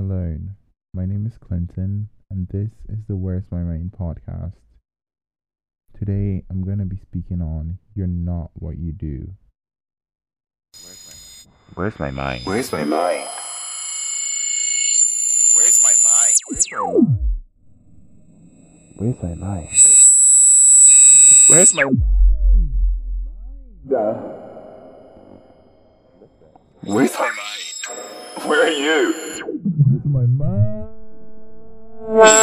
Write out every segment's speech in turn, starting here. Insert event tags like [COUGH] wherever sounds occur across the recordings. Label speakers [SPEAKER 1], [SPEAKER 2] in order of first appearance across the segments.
[SPEAKER 1] Hello, my name is Clinton, and this is the Where's My Mind podcast. Today, I'm going to be speaking on You're Not What You Do.
[SPEAKER 2] Where's my mind?
[SPEAKER 3] Where's my mind?
[SPEAKER 2] Where's my mind?
[SPEAKER 1] Where's my mind?
[SPEAKER 2] Where's my mind?
[SPEAKER 3] Where's my mind? Where's my mind? Where's my mind? Where's my mind? Where are you?
[SPEAKER 1] My mind?
[SPEAKER 2] mind?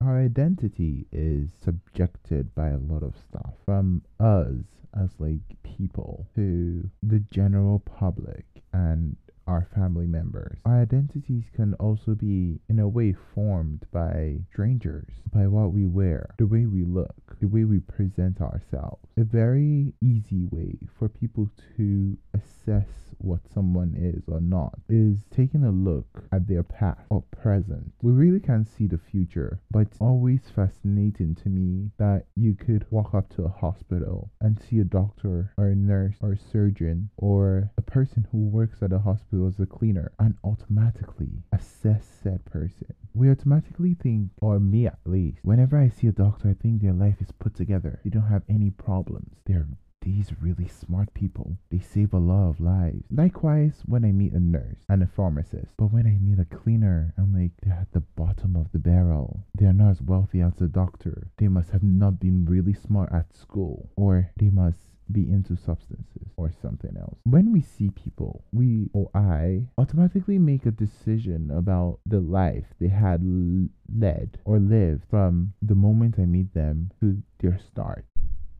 [SPEAKER 1] Our identity is subjected by a lot of stuff from us as like people to the general public and our family members. Our identities can also be, in a way, formed by strangers, by what we wear, the way we look, the way we present ourselves. A very easy way for people to assess what someone is or not is taking a look at their past or present. We really can't see the future, but it's always fascinating to me that you could walk up to a hospital and see a doctor or a nurse or a surgeon or a person who works at a hospital as a cleaner and automatically assess said person. We automatically think, or me at least, whenever I see a doctor, I think their life is put together. They don't have any problems. They're these really smart people. They save a lot of lives. Likewise, when I meet a nurse and a pharmacist. But when I meet a cleaner, I'm like, they're at the bottom of the barrel. They're not as wealthy as a doctor. They must have not been really smart at school. Or they must be into substances or something else. When we see people, we or I automatically make a decision about the life they had led or lived from the moment I meet them to their start.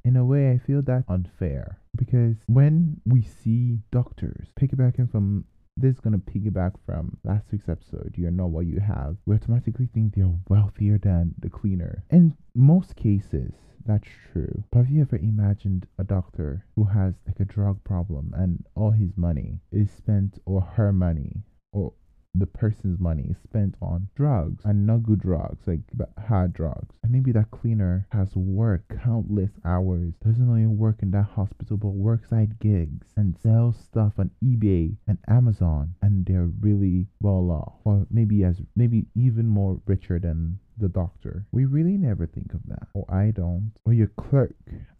[SPEAKER 1] In a way, I feel that unfair because when we see doctors piggybacking from this is gonna piggyback from last week's episode. You know what you have. We automatically think they're wealthier than the cleaner. In most cases, that's true. But have you ever imagined a doctor who has like a drug problem and all his money is spent or her money or the person's money is spent on drugs and not good drugs, like hard drugs. And maybe that cleaner has worked countless hours, doesn't only work in that hospital, but works side gigs and sells stuff on eBay and Amazon, and they're really well off, or maybe as maybe even more richer than the doctor. We really never think of that, or I don't. Or your clerk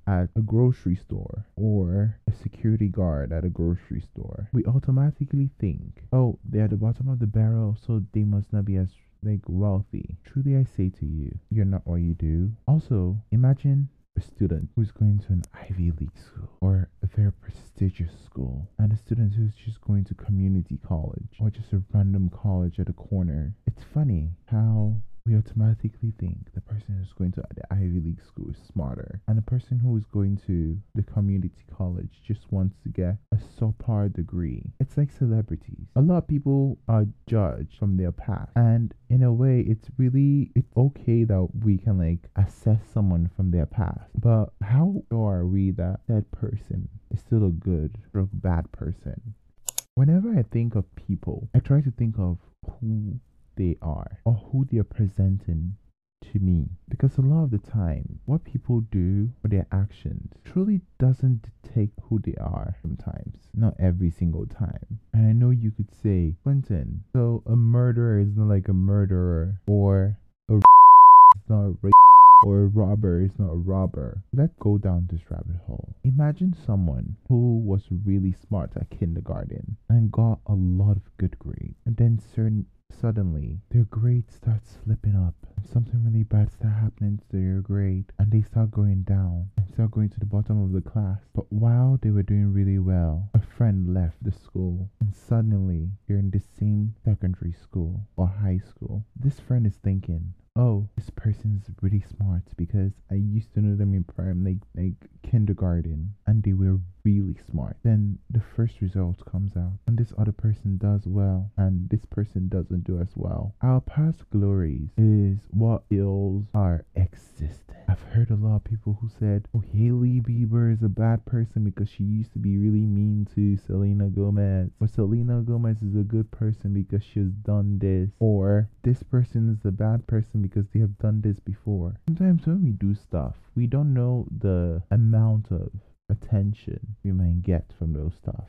[SPEAKER 1] at a grocery store or a security guard at a grocery store, we automatically think, oh, they're at the bottom of the barrel, so they must not be as like wealthy. Truly, I say to you, you're not what you do. Also, imagine a student who's going to an Ivy League school or a very prestigious school, and a student who's just going to community college or just a random college at a corner. It's funny how we automatically think the person who's going to the Ivy League school is smarter, and the person who is going to the community college just wants to get a subpar degree. It's like celebrities. A lot of people are judged from their past, and in a way, it's really it's okay that we can like assess someone from their past, but how sure are we that that person is still a good or a bad person? Whenever I think of people, I try to think of who they are or who they're presenting to me because a lot of the time what people do or their actions truly doesn't dictate who they are sometimes not every single time and i know you could say clinton so a murderer is not like a murderer or a [LAUGHS] is not a or a robber is not a robber. Let's go down this rabbit hole. Imagine someone who was really smart at kindergarten and got a lot of good grades, and then certain suddenly their grades start slipping up. Something really bad starts happening to their grade and they start going down. And start going to the bottom of the class. But while they were doing really well a friend left the school and suddenly they're in the same secondary school or high school. This friend is thinking oh this person's really smart because i used to know them in prime like like kindergarten and they were really smart. Then the first result comes out and this other person does well and this person doesn't do as well. Our past glories is what builds our existence. I've heard a lot of people who said, Oh, Hailey Bieber is a bad person because she used to be really mean to Selena Gomez. Or Selena Gomez is a good person because she has done this. Or this person is a bad person because they have done this before. Sometimes when we do stuff, we don't know the amount of attention we might get from those stuff.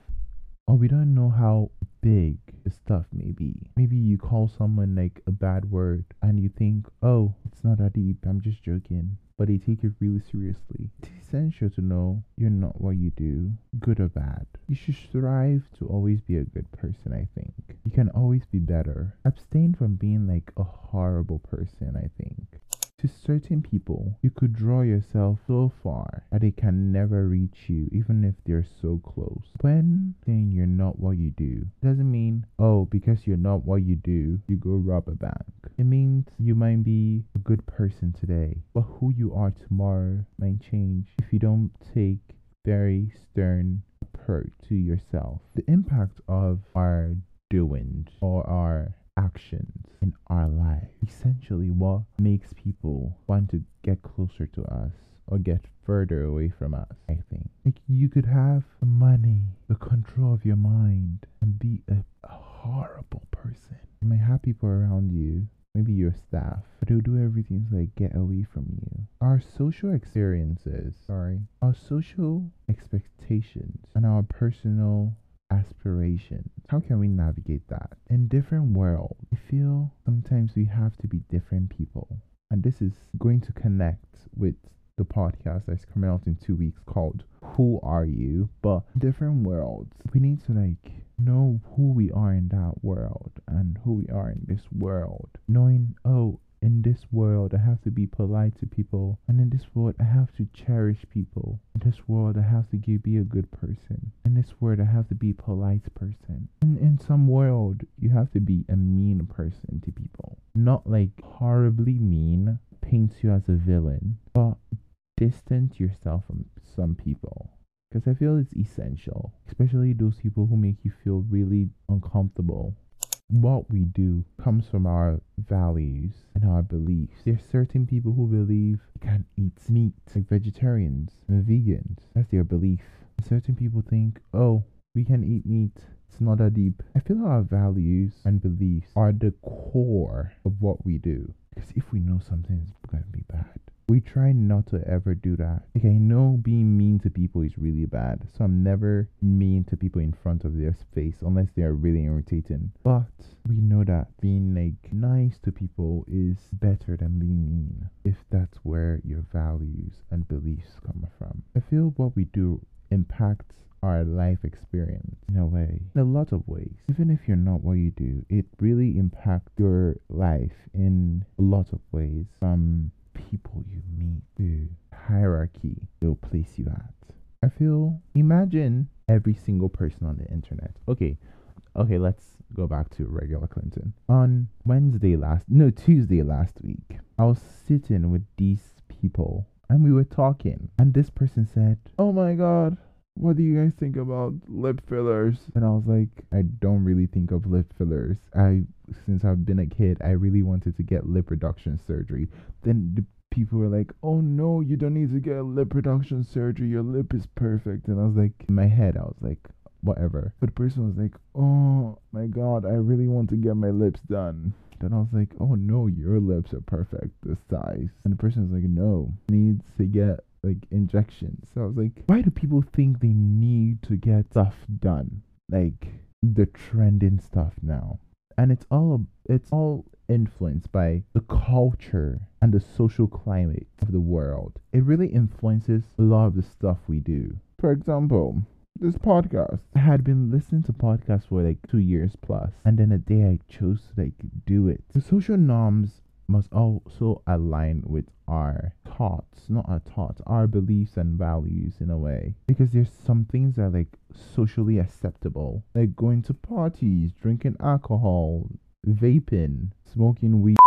[SPEAKER 1] Or we don't know how big the stuff may be. Maybe you call someone like a bad word and you think, oh, it's not that deep, I'm just joking. But they take it really seriously. It's essential to know you're not what you do, good or bad. You should strive to always be a good person, I think. You can always be better. Abstain from being like a horrible person, I think. To certain people, you could draw yourself so far that they can never reach you, even if they're so close. When saying you're not what you do, doesn't mean, oh, because you're not what you do, you go rob a bank. It means you might be a good person today, but who you are tomorrow might change if you don't take very stern approach to yourself. The impact of our doings or our actions in our life. Essentially, what makes people want to get closer to us or get further away from us, I think. Like, you could have the money, the control of your mind, and be a, a horrible person. You might have people around you, maybe your staff, but they'll do everything to like get away from you. Our social experiences, sorry, our social expectations, and our personal aspirations. How can we navigate that? In different worlds, I feel sometimes we have to be different people. And this is going to connect with the podcast that's coming out in two weeks called Who Are You? But different worlds, we need to like know who we are in that world and who we are in this world. Knowing, oh, world, I have to be polite to people, and in this world, I have to cherish people. In this world, I have to be a good person. In this world, I have to be a polite person. And in some world, you have to be a mean person to people. Not like horribly mean, paints you as a villain, but distance yourself from some people because I feel it's essential, especially those people who make you feel really uncomfortable what we do comes from our values and our beliefs. There's certain people who believe they can't eat meat, like vegetarians and vegans. That's their belief. Certain people think, oh, we can eat meat. It's not that deep. I feel our values and beliefs are the core of what we do. Because if we know something is going to be bad, we try not to ever do that. Like I know being mean to people is really bad, so I'm never mean to people in front of their face unless they are really irritating. But we know that being like nice to people is better than being mean if that's where your values and beliefs come from. I feel what we do impacts our life experience in a way, in a lot of ways. Even if you're not what you do, it really impacts your life in a lot of ways. From people you meet, the hierarchy they'll place you at. I feel, imagine every single person on the internet. Okay, okay, let's go back to regular Clinton. On Wednesday last, no, Tuesday last week, I was sitting with these people and we were talking, and this person said, Oh my god, what do you guys think about lip fillers? And I was like, I don't really think of lip fillers. I, since I've been a kid, I really wanted to get lip reduction surgery. Then the people were like, oh no, you don't need to get a lip reduction surgery. Your lip is perfect. And I was like, in my head, I was like, whatever. But the person was like, oh my god, I really want to get my lips done. Then I was like, oh no, your lips are perfect, this size. And the person was like, no, needs to get like injections. So I was like, why do people think they need to get stuff done? Like the trending stuff now. And it's all it's all influenced by the culture and the social climate of the world. It really influences a lot of the stuff we do. For example, this podcast. I had been listening to podcasts for like two years plus, and then a day I chose to like do it. The social norms must also align with our thoughts, not our thoughts, our beliefs and values in a way. Because there's some things that are like socially acceptable, like going to parties, drinking alcohol, vaping, smoking weed.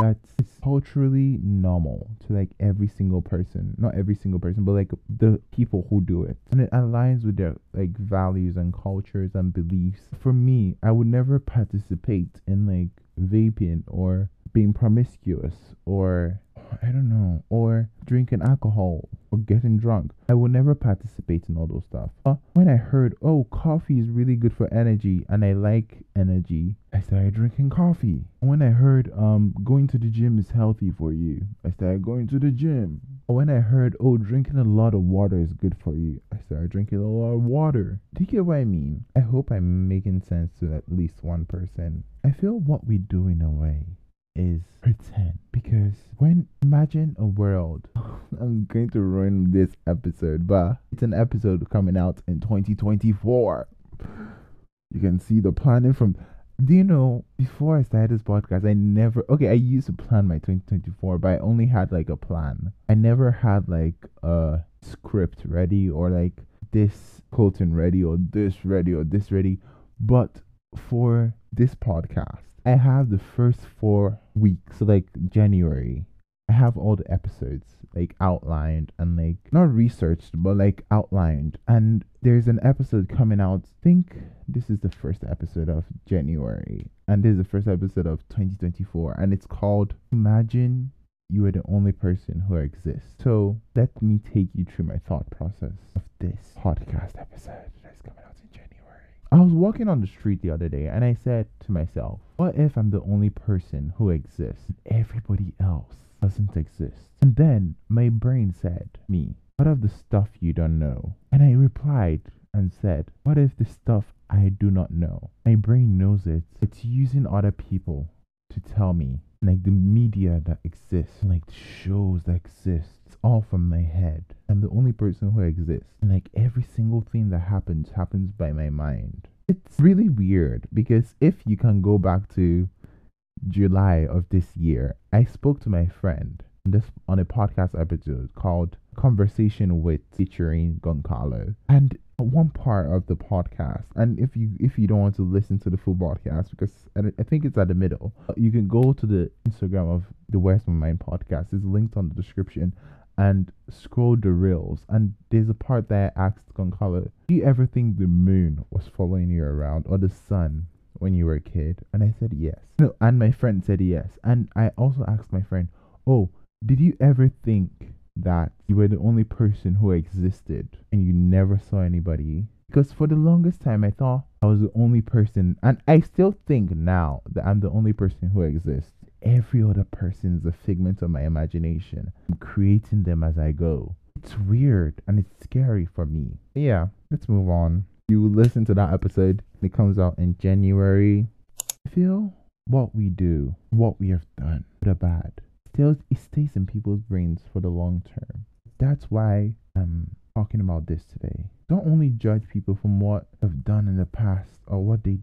[SPEAKER 1] that's culturally normal to like every single person. Not every single person, but like the people who do it. And it aligns with their like values and cultures and beliefs. For me, I would never participate in like vaping or being promiscuous or I don't know, or drinking alcohol or getting drunk. I will never participate in all those stuff. Uh, when I heard, oh, coffee is really good for energy and I like energy, I started drinking coffee. When I heard, um, going to the gym is healthy for you, I started going to the gym. When I heard, oh, drinking a lot of water is good for you, I started drinking a lot of water. Do you get what I mean? I hope I'm making sense to at least one person. I feel what we do in a way is pretend. Because when imagine a world. [LAUGHS] I'm going to ruin this episode but it's an episode coming out in 2024 you can see the planning from do you know before i started this podcast i never okay i used to plan my 2024 but i only had like a plan. I never had like a script ready or like this quoting ready or this ready or this ready. But for this podcast I have the first four weeks, so like January. I have all the episodes like outlined and like not researched, but like outlined. And there's an episode coming out. I think this is the first episode of January, and this is the first episode of 2024, and it's called Imagine You Are the Only Person Who Exists. So let me take you through my thought process of this podcast episode that's coming out in January. I was walking on the street the other day and I said to myself, what if I'm the only person who exists and everybody else doesn't exist? And then my brain said, me, what of the stuff you don't know? And I replied and said, what if the stuff I do not know? My brain knows it. It's using other people to tell me. Like the media that exists, like the shows that exist, all from my head. I'm the only person who exists. And like every single thing that happens happens by my mind. It's really weird because if you can go back to July of this year, I spoke to my friend this on a podcast episode called Conversation with featuring Goncalo. And one part of the podcast, and if you if you don't want to listen to the full podcast because I think it's at the middle, you can go to the Instagram of the Where's My Mind podcast. It's linked on the description and scroll the reels. And there's a part that I asked Goncalo, Do you ever think the moon was following you around or the sun when you were a kid? And I said yes. No, and my friend said yes. And I also asked my friend, Oh, did you ever think that you were the only person who existed and you never saw anybody? Because for the longest time, I thought I was the only person, and I still think now that I'm the only person who exists every other person is a figment of my imagination. I'm creating them as I go. It's weird and it's scary for me. Yeah, let's move on. You listen to that episode, it comes out in January. I feel what we do, what we have done, or bad, still it stays in people's brains for the long term. That's why I'm talking about this today. Don't only judge people from what they've done in the past or what they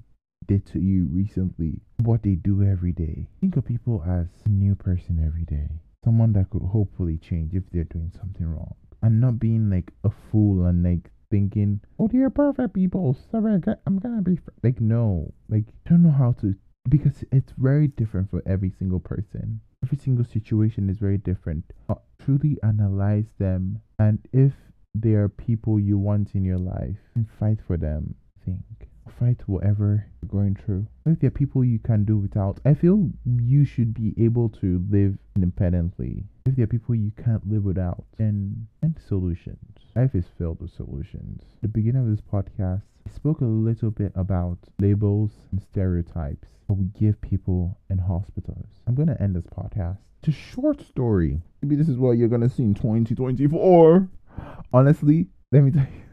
[SPEAKER 1] did to you recently, what they do every day. Think of people as a new person every day, someone that could hopefully change if they're doing something wrong, and not being like a fool and like thinking, "Oh, they're perfect people, so I'm gonna be like no, like don't know how to." Because it's very different for every single person. Every single situation is very different. Uh, truly analyze them, and if they are people you want in your life, and fight for them. Think fight whatever you're going through. If there are people you can do without, I feel you should be able to live independently. If there are people you can't live without, and find solutions. Life is filled with solutions. At the beginning of this podcast, I spoke a little bit about labels and stereotypes that we give people in hospitals. I'm to end this podcast. It's a short story. Maybe this is what you're to see in 2024. Honestly, let me tell you.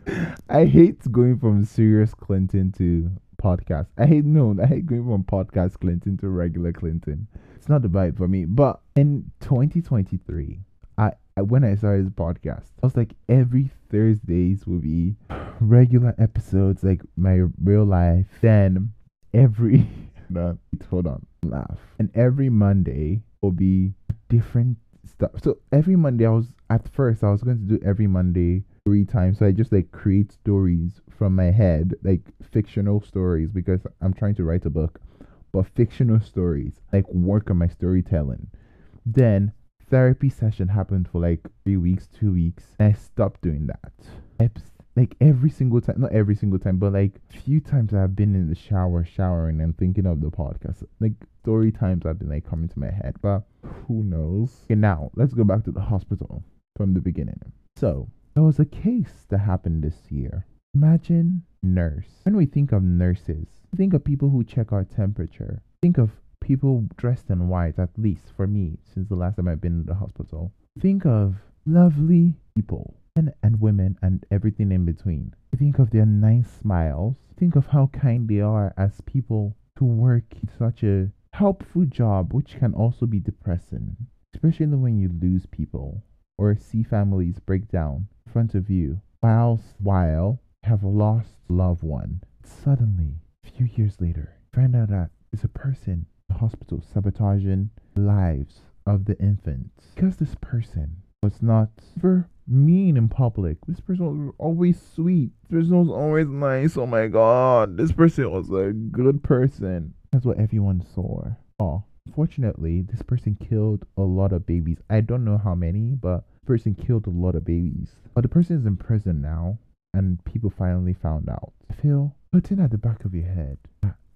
[SPEAKER 1] I hate going from serious Clinton to podcast. I hate no, I hate going from podcast Clinton to regular Clinton. It's not the vibe for me. But in 2023, I, I when I started this podcast, I was like every Thursdays will be regular episodes, like my real life. Then every [LAUGHS] no, hold on, laugh. And every Monday will be different stuff. So every Monday, I was at first I was going to do every Monday three times. So I just like create stories from my head, like fictional stories, because I'm trying to write a book. but fictional stories, like work on my storytelling. Then therapy session happened for like three weeks, two weeks, and I stopped doing that. Like every single time, not every single time, but like few times I've been in the shower, showering, and thinking of the podcast. Like story times I've been like coming to my head, but who knows? Okay, now let's go back to the hospital from the beginning. So there was a case that happened this year. Imagine nurse. When we think of nurses, think of people who check our temperature. Think of people dressed in white, at least for me, since the last time I've been in the hospital. Think of lovely people, men and women and everything in between. Think of their nice smiles. Think of how kind they are as people to work in such a helpful job, which can also be depressing, especially when you lose people or see families break down in front of you whilst while have lost loved one. Suddenly, a few years later, find out that it's a person in the hospital sabotaging lives of the infants because this person was not ever mean in public. This person was always sweet. This person was always nice. Oh my god, this person was a good person. That's what everyone saw. Oh, fortunately, this person killed a lot of babies. I don't know how many, but person killed a lot of babies. But the person is in prison now, and people finally found out. I feel putting at the back of your head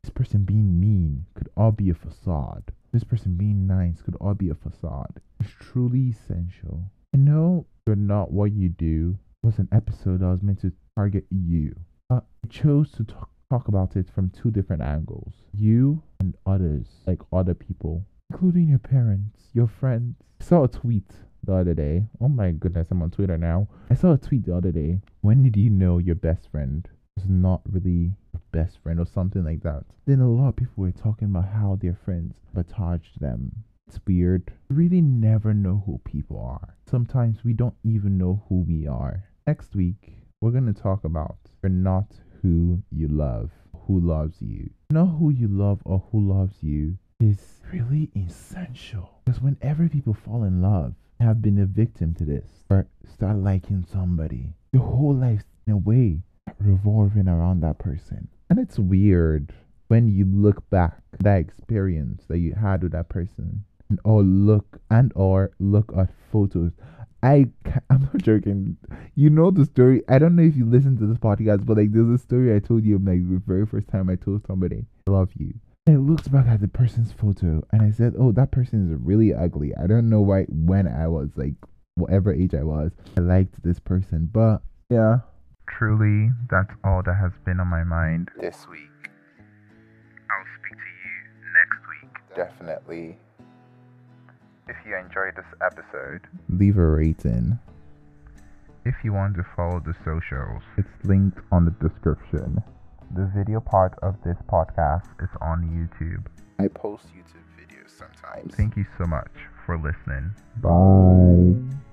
[SPEAKER 1] this person being mean could all be a facade. This person being nice could all be a facade. It's truly essential. I know you're not what you do It was an episode that was meant to target you. But I chose to talk, talk about it from two different angles. You and others, like other people, including your parents, your friends. I saw a tweet the other day. Oh my goodness, I'm on Twitter now. I saw a tweet the other day. When did you know your best friend was not really your best friend or something like that? Then a lot of people were talking about how their friends sabotaged them. It's weird. We really never know who people are. Sometimes we don't even know who we are. Next week, we're going to talk about you're not who you love, who loves you. Not who you love or who loves you is really essential. Because whenever people fall in love, have been a victim to this, or start liking somebody, your whole life, in a way, revolving around that person. And it's weird when you look back that experience that you had with that person and or look and or look at photos i ca- [LAUGHS] i'm not joking you know the story i don't know if you listen to this podcast but like there's a story i told you of, like the very first time i told somebody i love you and i looked back at the person's photo and i said oh that person is really ugly i don't know why when i was like whatever age i was i liked this person but yeah truly that's all that has been on my mind
[SPEAKER 2] This week.
[SPEAKER 1] I'll speak to you next week.
[SPEAKER 2] Definitely.
[SPEAKER 1] If you enjoyed this episode, leave a rating. If you want to follow the socials, it's linked on the description. The video part of this podcast is on YouTube.
[SPEAKER 2] I post YouTube videos sometimes.
[SPEAKER 1] Thank you so much for listening. Bye.